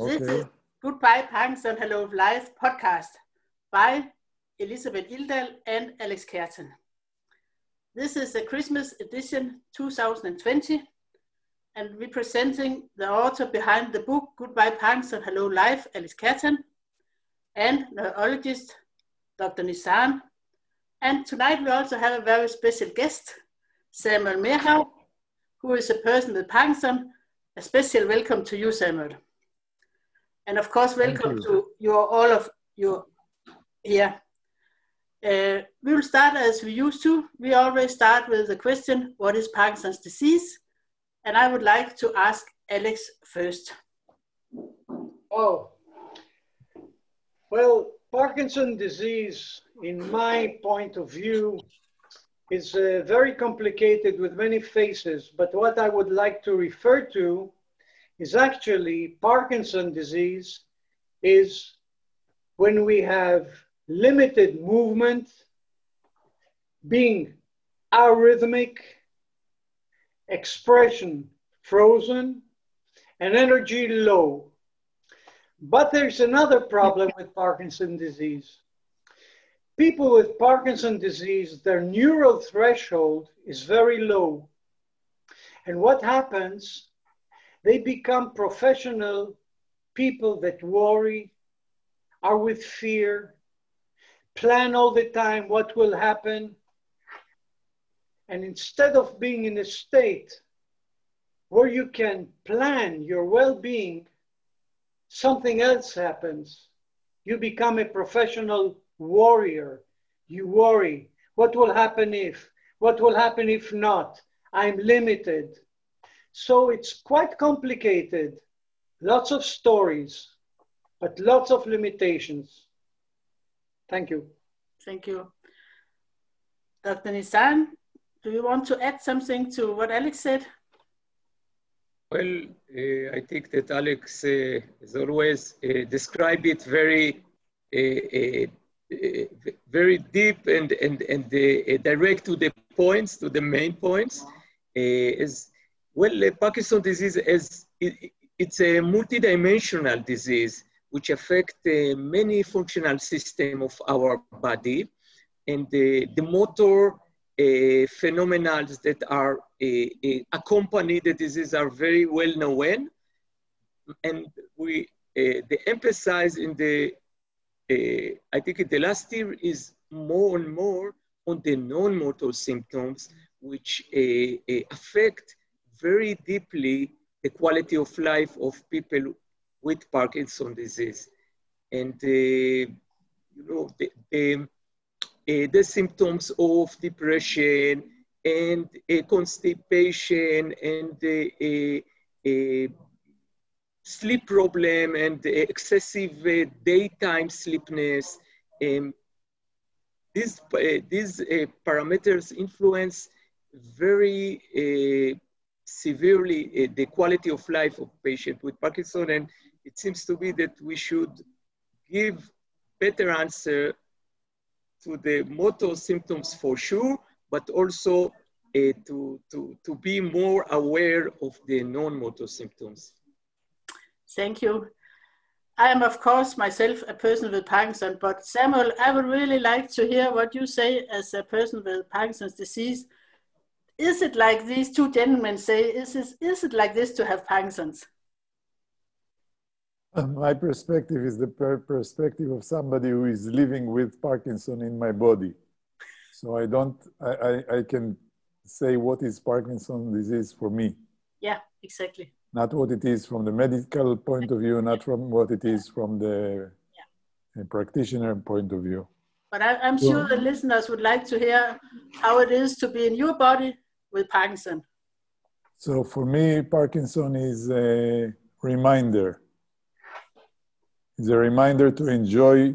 Okay. This is Goodbye Parkinson Hello Life podcast by Elizabeth Ildal and Alex Kerten. This is the Christmas edition 2020 and representing the author behind the book Goodbye Parkinson Hello Life, Alex Kerten, and neurologist Dr. Nitsan. And tonight we also have a very special guest, Samuel Merhav, who is a person with Parkinson. A special welcome to you, Samuel. And of course, welcome you. to your all of you here. Uh, we will start as we used to. We always start with the question, what is Parkinson's disease? And I would like to ask Alex first. Oh, well, Parkinson's disease, in my point of view, is uh, very complicated with many faces, but what I would like to refer to is actually Parkinson disease is when we have limited movement, being arrhythmic, expression frozen, and energy low. But there's another problem with Parkinson disease. People with Parkinson disease, their neural threshold is very low. And what happens? They become professional people that worry, are with fear, plan all the time what will happen. And instead of being in a state where you can plan your well being, something else happens. You become a professional warrior. You worry. What will happen if? What will happen if not? I'm limited. So it's quite complicated. Lots of stories, but lots of limitations. Thank you. Thank you. Dr. Nitsan, do you want to add something to what Alex said? Well, uh, I think that Alex, uh, as always, uh, described it very uh, uh, uh, very deep and, and, and uh, direct to the points, to the main points. is, uh, well, the Parkinson's disease is, it, it's a multidimensional disease which affect many functional systems of our body. And the, the motor uh, phenomena that are uh, uh, accompany the disease are very well known. And we they emphasize in the uh, I think the last year is more and more on the non-motor symptoms, which uh, uh, affect very deeply the quality of life of people with Parkinson disease. And, you know, the, the, the, symptoms of depression and constipation and sleep problem and excessive uh, daytime sleepiness. Um, these uh, these uh, parameters influence very severely the quality of life of patient with Parkinson, and it seems to be that we should give better answer to the motor symptoms for sure, but also uh, to, to, to be more aware of the non-motor symptoms. Thank you. I am, of course, myself a person with Parkinson, but Samuel, I would really like to hear what you say as a person with Parkinson's disease. Is it like these two gentlemen say, is, this, is it like this to have Parkinson's? Uh, my perspective is the per perspective of somebody who is living with Parkinson in my body. So I don't, I, I, I can say what is Parkinson disease for me. Yeah, exactly not what it is from the medical point of view, not from what it is from the yeah. practitioner point of view. But I, am sure the listeners would like to hear how it is to be in your body with Parkinson. So for me, Parkinson is a reminder. It's a reminder to enjoy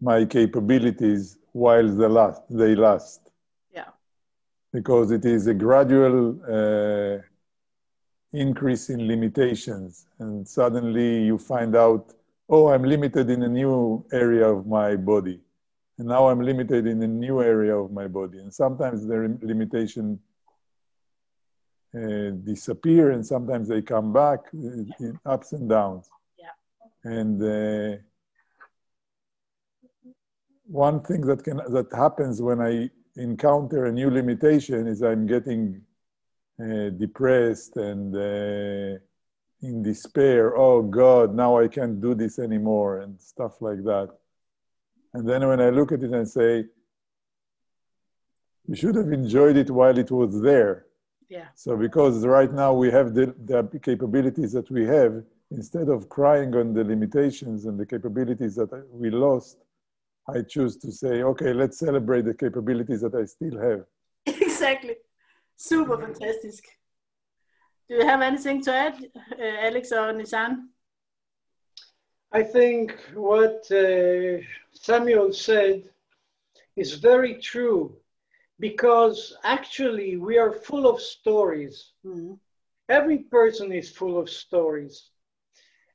my capabilities while they last. They last. Yeah. Because it is a gradual uh, increase in limitations and suddenly you find out oh i'm limited in a new area of my body and now i'm limited in a new area of my body and sometimes the limitation uh, disappear and sometimes they come back in ups and downs yeah And uh, one thing that can that happens when I encounter a new limitation is I'm getting uh, depressed and uh, in despair. Oh God, now I can't do this anymore, and stuff like that. And then when I look at it and say, you should have enjoyed it while it was there. Yeah. So because right now we have the, the capabilities that we have, instead of crying on the limitations and the capabilities that we lost, I choose to say, okay, let's celebrate the capabilities that I still have. exactly. Super fantastic. Do you have anything to add, uh, Alex or Nitsan? I think what uh, Samuel said is very true because actually we are full of stories. Mm-hmm. Every person is full of stories.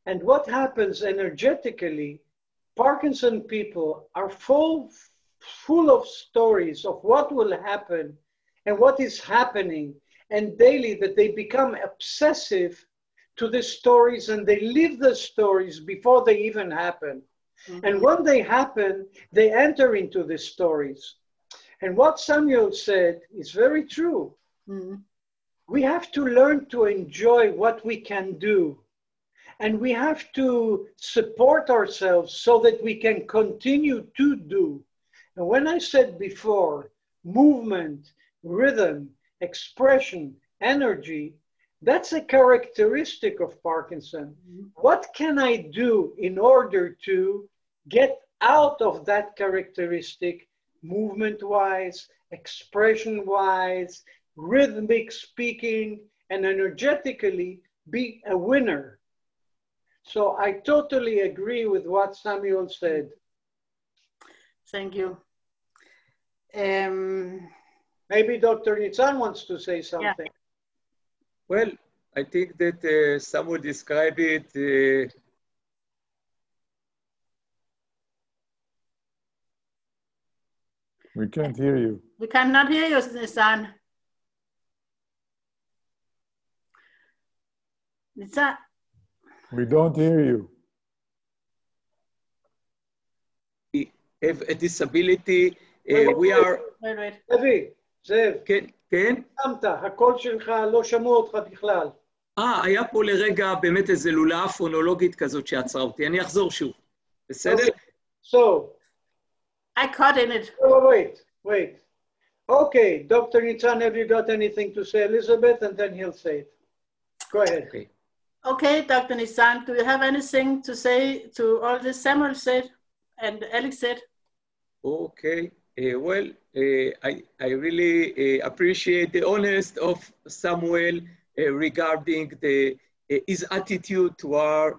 And what happens energetically, Parkinson people are full, full of stories of what will happen and what is happening, and daily that they become obsessive to the stories and they live the stories before they even happen. Mm-hmm. And when they happen, they enter into the stories. And what Samuel said is very true. Mm-hmm. We have to learn to enjoy what we can do. And we have to support ourselves so that we can continue to do. And when I said before, movement, rhythm, expression, energy, that's a characteristic of Parkinson. Mm-hmm. What can I do in order to get out of that characteristic, movement wise, expression wise, rhythmic speaking, and energetically be a winner? So I totally agree with what Samuel said. Thank you. Um, Maybe Dr. Nitsan wants to say something. Yeah. Well, I think that uh, someone described it. Uh, We can't hear you. We cannot hear you, Nitsan. Nitsan. We don't hear you. If a disability, uh, we are... אה, ah, היה פה לרגע באמת איזה לולאה פונולוגית כזאת שעצרה אותי. אני אחזור שוב, בסדר? So, I caught in it. oh, wait, wait. Okay, Dr. Nitsan, have you got anything to say, Elizabeth? And then he'll say it. Go ahead. Okay. Okay, Dr. Nitsan, do you have anything to say to all this Samuel said and Alex said? Okay. Uh, well, uh, I, I really uh, appreciate the honest of Samuel uh, regarding the, uh, his attitude toward,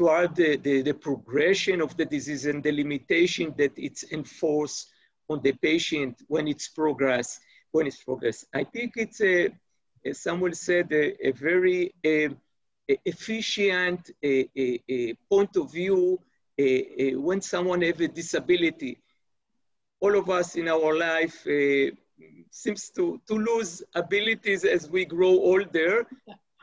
toward the, the, the progression of the disease and the limitation that it's enforced on the patient when it's progress, when it's progress. I think it's a, as Samuel said, a, a very uh, efficient uh, uh, point of view when someone have a disability. All of us in our life uh, seems to, to lose abilities as we grow older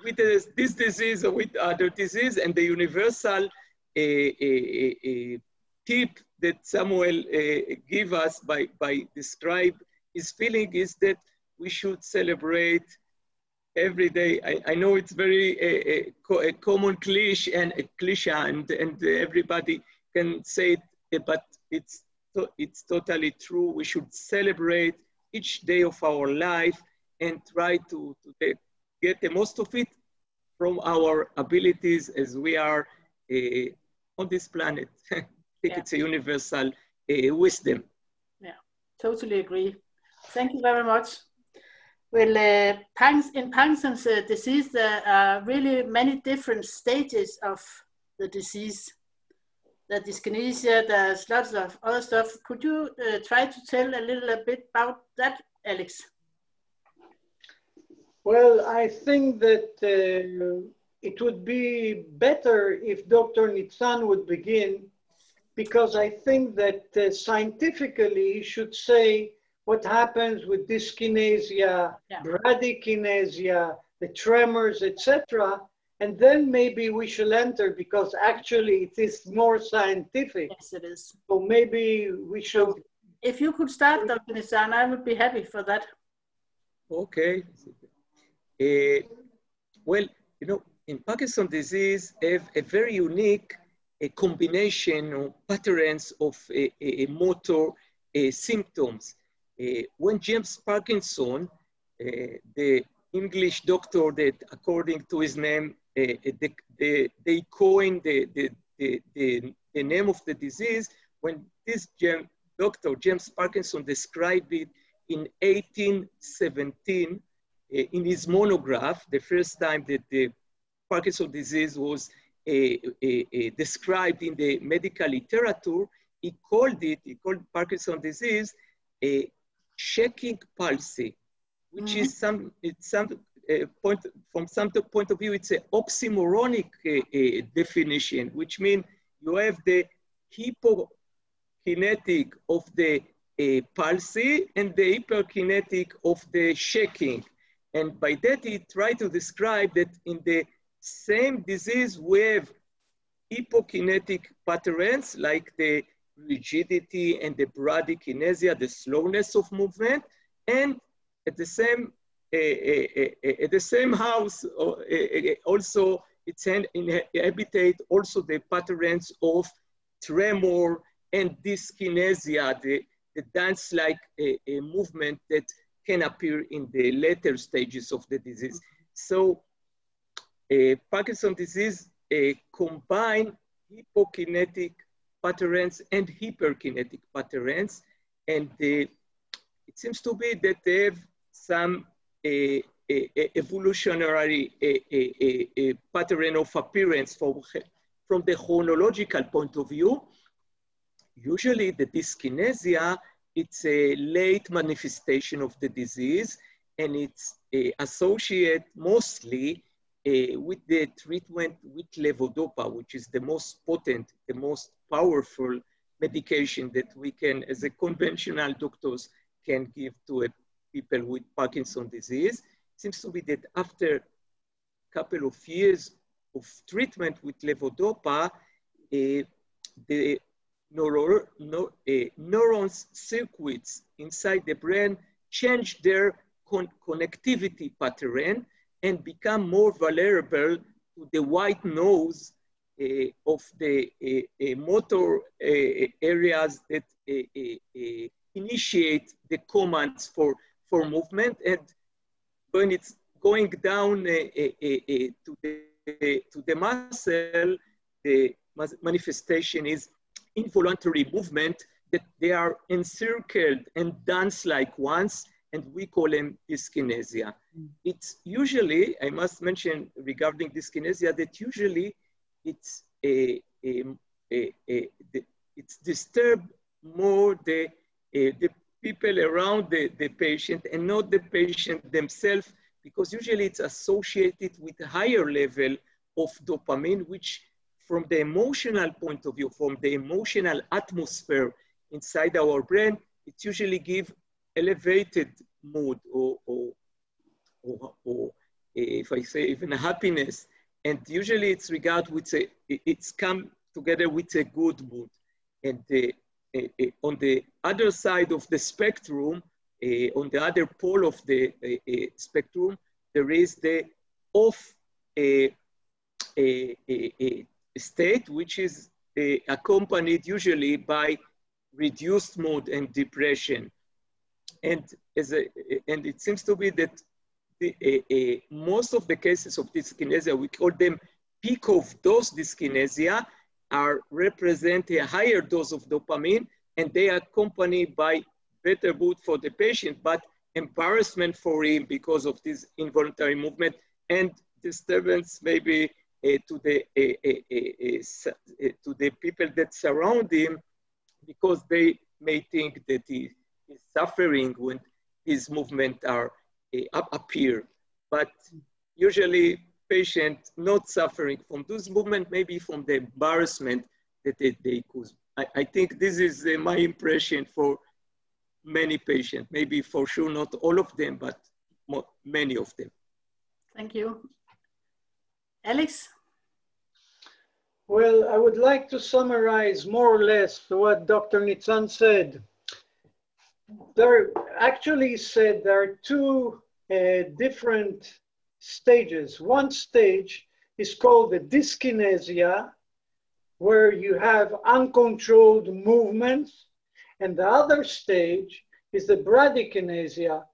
with this, this disease or with other disease and the universal uh, uh, uh, tip that Samuel uh, give us by, by describe his feeling is that we should celebrate every day. I, I know it's very a, a, a common cliche and a cliche and, and everybody can say it, but it's it's totally true. We should celebrate each day of our life and try to, to get the most of it from our abilities as we are uh, on this planet. I think Yeah. it's a universal uh, wisdom. Yeah, totally agree. Thank you very much. Well, uh, in Parkinson's uh, disease, there are really many different stages of the disease. The dyskinesia, there's lots of other stuff. Could you uh, try to tell a little bit about that, Alex? Well, I think that uh, it would be better if Dr. Nitsan would begin, because I think that uh, scientifically he should say what happens with dyskinesia, Yeah. bradykinesia, the tremors, etc., and then maybe we shall enter because actually it is more scientific. Yes, it is. So maybe we should. If you could start, Dr. Nitsan, I would be happy for that. Okay. Uh, well, you know, in Parkinson's disease, have a very unique a combination of patterns of a, a motor symptoms. Uh, when James Parkinson, uh, the English doctor that according to his name, uh, the, the, they coined the, the, the, the, name of the disease, when this James, doctor, James Parkinson, described it in 1817 in his monograph, the first time that the Parkinson disease was described in the medical literature, he called it, he called Parkinson disease a shaking palsy, which mm -hmm. is some, it's some uh, point, from some point of view, it's an oxymoronic uh, uh, definition, which means you have the hypokinetic of the uh, palsy and the hyperkinetic of the shaking. And by that, he tried to describe that in the same disease, we have hypokinetic patterns like the rigidity and the bradykinesia, the slowness of movement, and at the same uh, uh, at the same house also it's inhabited also the patterns of tremor and dyskinesia, the, the dance-like movement that can appear in the later stages of the disease. So uh, Parkinson disease uh, combine hypokinetic patterns and hyperkinetic patterns. And it seems to be that they have some a, a, a evolutionary a, pattern of appearance from, from the chronological point of view. Usually the dyskinesia, it's a late manifestation of the disease and it's associated mostly uh, with the treatment with levodopa, which is the most potent, the most powerful medication that we can, as a conventional doctors, can give to a people with Parkinson disease. It seems to be that after a couple of years of treatment with levodopa, uh, the neuro, no, uh, neurons circuits inside the brain change their con connectivity pattern and become more vulnerable to the white noise uh, of the uh, motor areas that initiate the commands for, for movement. And when it's going down to, the, to the muscle, the manifestation is involuntary movement that they are encircled and dance like ones and we call them dyskinesia. Mm. It's usually, I must mention regarding dyskinesia, that usually it's a, a, a, a it's disturbed more the, the people around the, the patient and not the patient themselves, because usually it's associated with a higher level of dopamine, which from the emotional point of view, from the emotional atmosphere inside our brain, it usually give elevated mood or, or, or, or eh, if I say even happiness. And usually it's regard with a, it's come together with a good mood. And the, uh, uh, on the other side of the spectrum, uh, on the other pole of the spectrum, there is the off state, which is eh, accompanied usually by reduced mood and depression. And as a, eh, and it seems to be that the, a, a, most of the cases of dyskinesia, we call them peak of dose dyskinesia, are represent a higher dose of dopamine, and they are accompanied by better mood for the patient, but embarrassment for him because of this involuntary movement and disturbance maybe Eh, to the uh, uh, to the people that surround him because they may think that he is suffering when his movement are appear. But usually patient not suffering from this movement, maybe from the embarrassment that they, they cause. I, I think this is my impression for many patients, maybe for sure not all of them, but more, many of them. Thank you. Alex? Well, I would like to summarize more or less what Dr. Nitsan said. There actually said there are two uh, different stages. One stage is called the dyskinesia, where you have uncontrolled movements, and the other stage is the bradykinesia,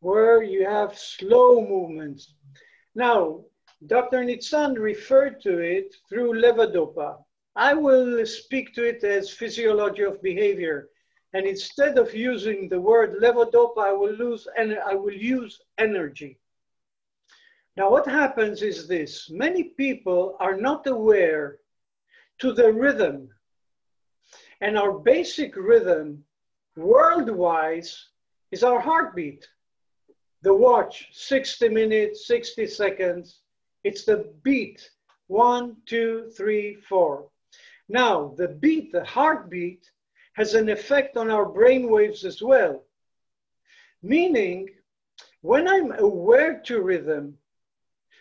where you have slow movements. Now, Dr. Nitsan referred to it through levodopa. I will speak to it as physiology of behavior. And instead of using the word levodopa, I will, lose, and I will use energy. Now, what happens is this many people are not aware to the rhythm. And our basic rhythm, worldwide, is our heartbeat. The watch, 60 minutes, 60 seconds. It's the beat one, two, three, four. Now, the beat, the heartbeat, has an effect on our brain waves as well. Meaning, when I'm aware to rhythm,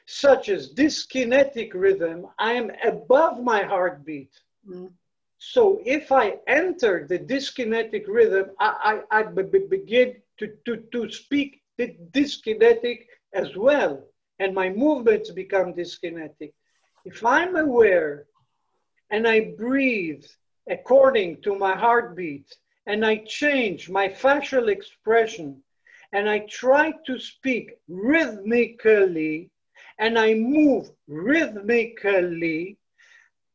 such as dyskinetic rhythm, I am above my heartbeat. Mm. So if I enter the dyskinetic rhythm, I, I, I begin to, to, to speak the dyskinetic as well, and my movements become dyskinetic. If I'm aware and I breathe according to my heartbeat, and I change my facial expression, and I try to speak rhythmically, and I move rhythmically,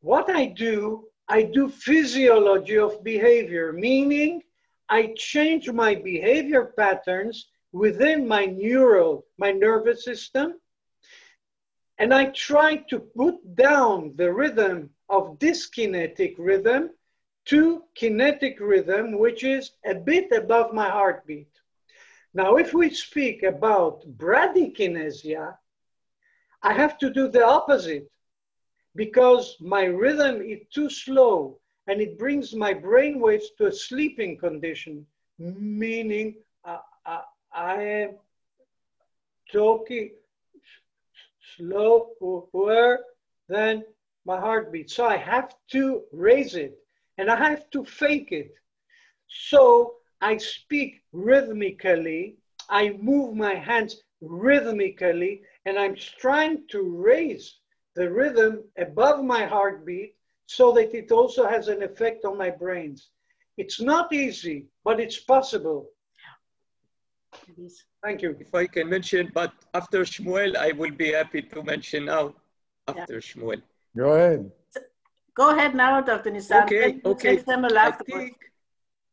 what I do, I do physiology of behavior, meaning I change my behavior patterns within my neural, my nervous system, and I try to put down the rhythm of dyskinetic rhythm to kinetic rhythm, which is a bit above my heartbeat. Now, if we speak about bradykinesia, I have to do the opposite because my rhythm is too slow and it brings my brain waves to a sleeping condition, meaning uh, uh, I am talking slower than my heartbeat. So I have to raise it and I have to fake it. So I speak rhythmically, I move my hands rhythmically, and I'm trying to raise the rhythm above my heartbeat so that it also has an effect on my brains. It's not easy, but it's possible. Thank you. If I can mention, but after Shmuel, I will be happy to mention now after yeah. Shmuel. Go ahead. Go ahead now, Dr. Nitsan. Okay, okay. I think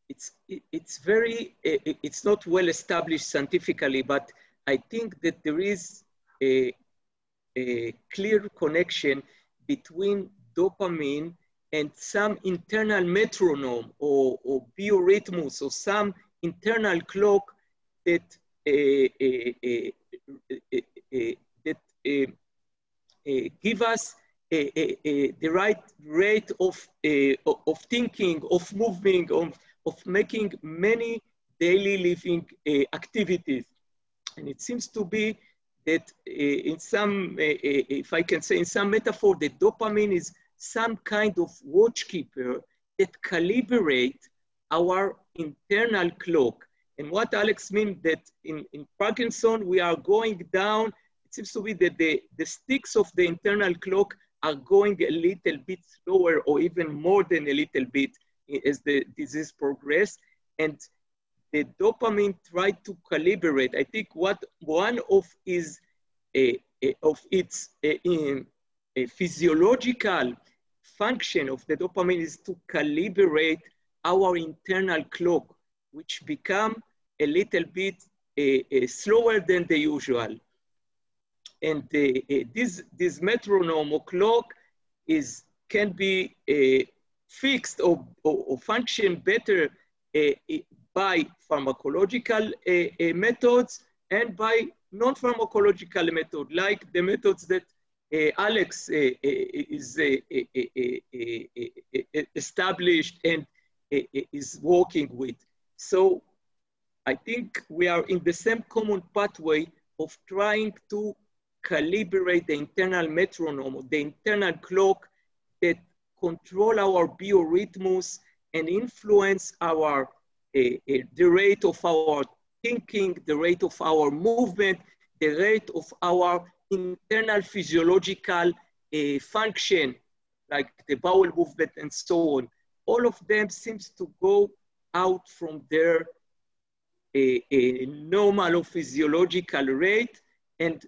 it's, it's very, it's not well established scientifically, but I think that there is a, a clear connection between dopamine and some internal metronome or, or biorhythmus or some internal clock that uh, uh, uh, that eh, eh, give us eh, the right rate of, of thinking, of moving, of, of making many daily living activities. And it seems to be that in some, if I can say in some metaphor, the dopamine is some kind of watchkeeper that calibrate our internal clock. And what Alex means that in, in Parkinson, we are going down, it seems to be that the, the sticks of the internal clock are going a little bit slower or even more than a little bit as the disease progress. And the dopamine tried to calibrate. I think what one of is a, a, of its a, physiological function of the dopamine is to calibrate our internal clock, which become a little bit uh, slower than the usual. And uh, this, this metronome or clock is, can be fixed or, or, or, function better by pharmacological methods and by non-pharmacological method, like the methods that uh, Alex uh, is uh, established and is working with. So I think we are in the same common pathway of trying to calibrate the internal metronome, the internal clock that control our biorhythms and influence our uh, uh, the rate of our thinking, the rate of our movement, the rate of our internal physiological uh, function, like the bowel movement and so on. All of them seems to go out from their a, a normal or physiological rate and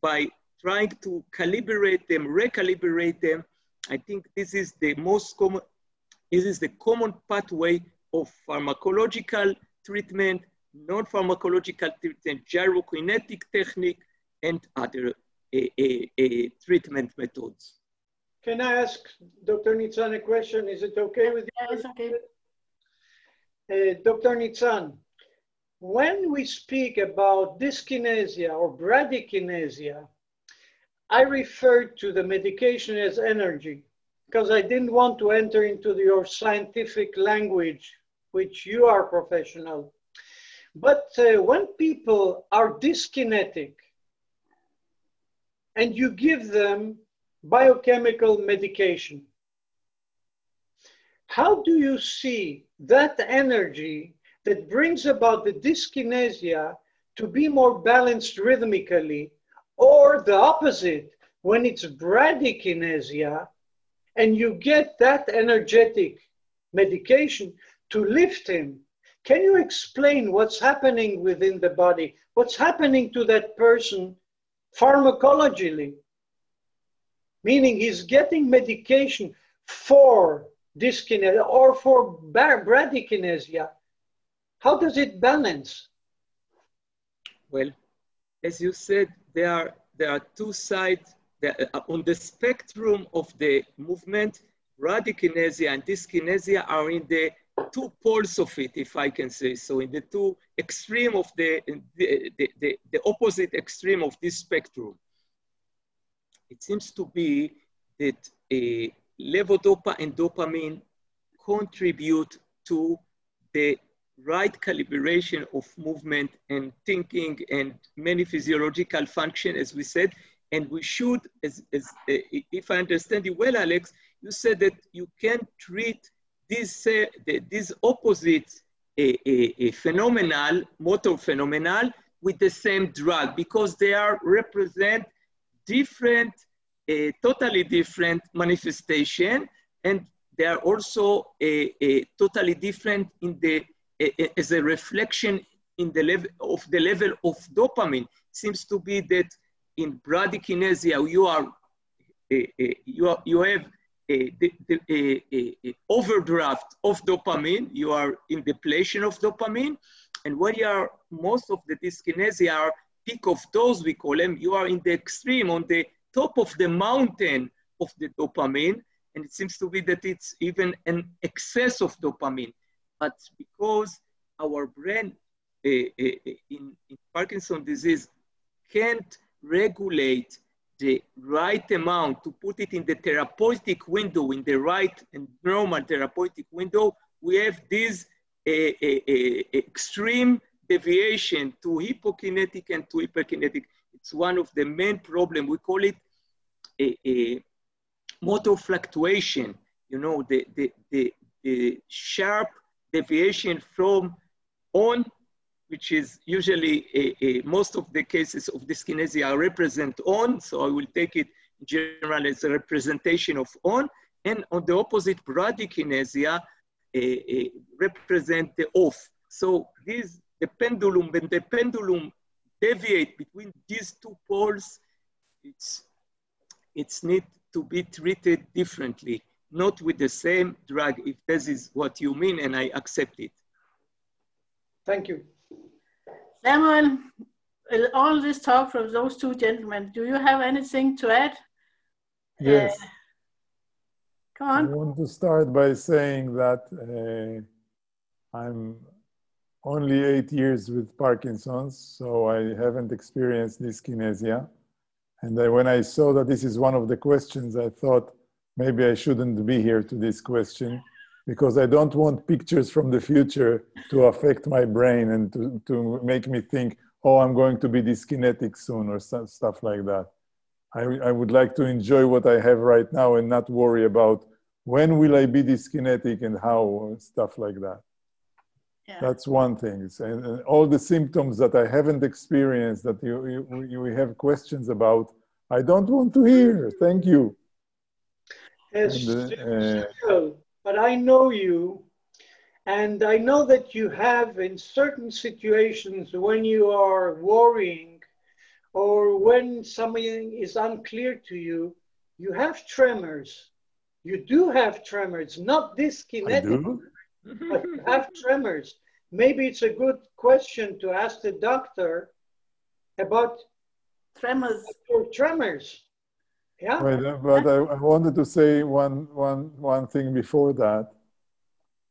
by trying to calibrate them, recalibrate them, I think this is the most common, this is the common pathway of pharmacological treatment, non-pharmacological treatment, gyrokinetic technique, and other uh, uh, uh, treatment methods. Can I ask Dr. Nitsan a question? Is it okay with you? Yeah, it's okay. Uh, Dr. Nitsan, when we speak about dyskinesia or bradykinesia, I referred to the medication as energy because I didn't want to enter into your scientific language, which you are professional. But uh, when people are dyskinetic and you give them biochemical medication, how do you see that energy that brings about the dyskinesia to be more balanced rhythmically, or the opposite, when it's bradykinesia, and you get that energetic medication to lift him. Can you explain what's happening within the body? What's happening to that person pharmacologically? Meaning he's getting medication for dyskinesia or for bradykinesia, how does it balance? Well, as you said, there are, there are two sides uh, on the spectrum of the movement. Bradykinesia and dyskinesia are in the two poles of it, if I can say so, in the two extreme of the, the, the, the, the opposite extreme of this spectrum. It seems to be that a levodopa and dopamine contribute to the right calibration of movement and thinking and many physiological function, as we said. And we should, as, as uh, if I understand you well, Alex, you said that you can treat these, uh, the, this opposite a, a, a phenomenal, motor phenomenal, with the same drug because they are represent different, uh, totally different manifestation, and they are also a, a totally different in the as a reflection in the level of the level of dopamine. Seems to be that in bradykinesia you are you are, you have a, a, a, overdraft of dopamine. You are in depletion of dopamine, and when you are most of the dyskinesia are peak of dose we call them. You are in the extreme on the top of the mountain of the dopamine, and it seems to be that it's even an excess of dopamine but because our brain uh, uh, in, in Parkinson disease can't regulate the right amount to put it in the therapeutic window, in the right and normal therapeutic window, we have this uh, extreme deviation to hypokinetic and to hyperkinetic. It's one of the main problems. We call it a, a motor fluctuation. You know, the, the, the, the sharp deviation from on, which is usually a, a, most of the cases of dyskinesia represent on, so I will take it in general as a representation of on, and on the opposite, bradykinesia a, represent the off. So this, the pendulum, when the pendulum deviate between these two poles, it's, it's need to be treated differently not with the same drug, if this is what you mean, and I accept it. Thank you. Samuel, all this talk from those two gentlemen, do you have anything to add? Yes. Uh, come on. I want to start by saying that uh, I'm only eight years with Parkinson's, so I haven't experienced dyskinesia. And I, when I saw that this is one of the questions, I thought, maybe I shouldn't be here to this question because I don't want pictures from the future to affect my brain and to, to make me think, oh, I'm going to be dyskinetic soon or stuff like that. I, I would like to enjoy what I have right now and not worry about when will I be dyskinetic and how, stuff like that. Yeah. That's one thing. And, and, all the symptoms that I haven't experienced that you, you, you have questions about, I don't want to hear. Thank you. Yes, and, uh, still, but I know you, and I know that you have in certain situations when you are worrying or when something is unclear to you, you have tremors. You do have tremors, not dyskinetic but you have tremors. Maybe it's a good question to ask the doctor about tremors. Your tremors. Yeah. But, uh, but I, I, wanted to say one, one, one thing before that,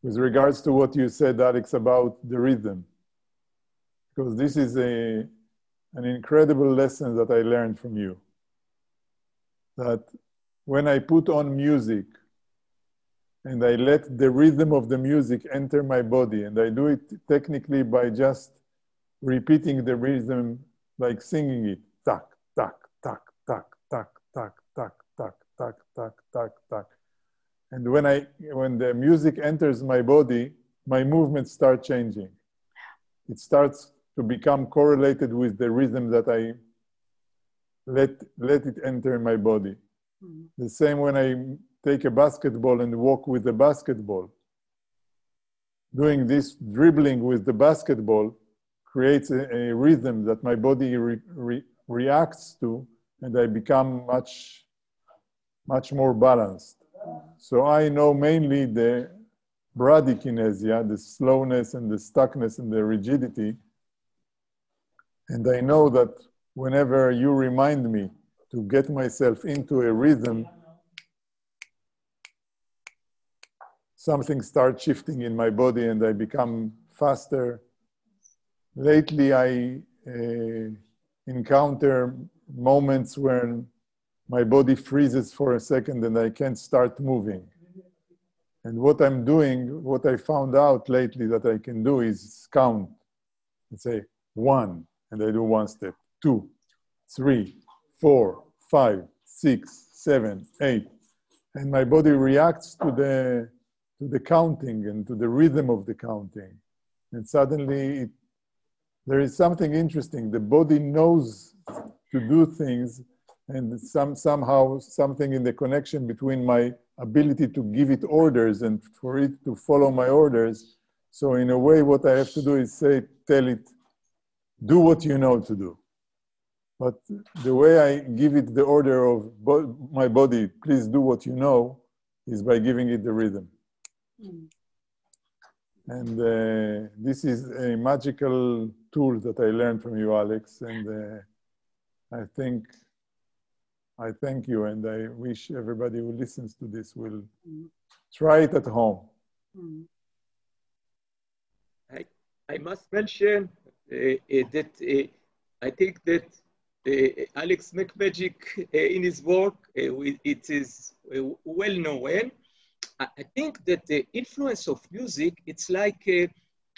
with regards to what you said, Alex, about the rhythm. Because this is a, an incredible lesson that I learned from you. That when I put on music, and I let the rhythm of the music enter my body. And I do it technically by just repeating the rhythm, like singing it. Tak, tak, tak, tak, tak, tak, tak, tak, tak, tak, tak, tak. And when I when the music enters my body, my movements start changing. It starts to become correlated with the rhythm that I let let it enter my body. Mm-hmm. The same when I take a basketball and walk with the basketball. Doing this dribbling with the basketball creates a, a rhythm that my body re, re, reacts to, and I become much, much more balanced. So I know mainly the bradykinesia, the slowness and the stuckness and the rigidity. And I know that whenever you remind me to get myself into a rhythm, something starts shifting in my body and I become faster. Lately, I uh, encounter moments when my body freezes for a second and I can't start moving. And what I'm doing, what I found out lately that I can do is count and say one, and I do one step, two, three, four, five, six, seven, eight. And my body reacts to the to the counting and to the rhythm of the counting. And suddenly it, there is something interesting. The body knows to do things and some, somehow something in the connection between my ability to give it orders and for it to follow my orders. So in a way, what I have to do is say, tell it, do what you know to do. But the way I give it the order of bo- my body, please do what you know, is by giving it the rhythm. Mm. And uh, this is a magical tool that I learned from you, Alex. And uh, I think I thank you, and I wish everybody who listens to this will try it at home. I, I must mention uh, uh that uh, I think that uh, Alex McMagic in his work, it is well known I think that the influence of music, it's like a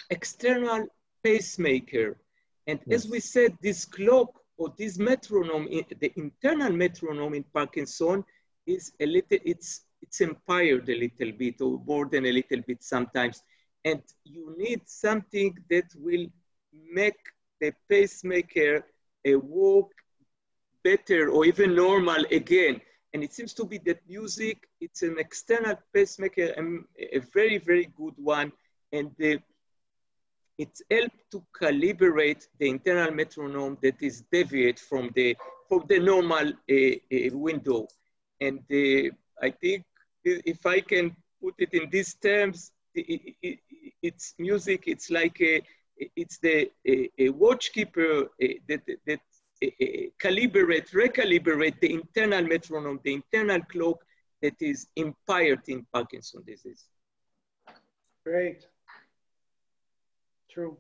external pacemaker. And yes. as we said, this clock or this metronome, the internal metronome in Parkinson is a little, it's, it's impaired a little bit or more than a little bit sometimes. And you need something that will make the pacemaker a walk better or even normal again. And it seems to be that music, it's an external pacemaker, and a very, very good one. And the, it's helped to calibrate the internal metronome that is deviate from the, from the normal uh, uh, window. And uh, I think if I can put it in these terms, it, it, it's music, it's like a, it's the a, a watchkeeper uh, that, that Eh, eh, eh, calibrate, recalibrate the internal metronome, the internal clock that is impaired in Parkinson disease. Great. True.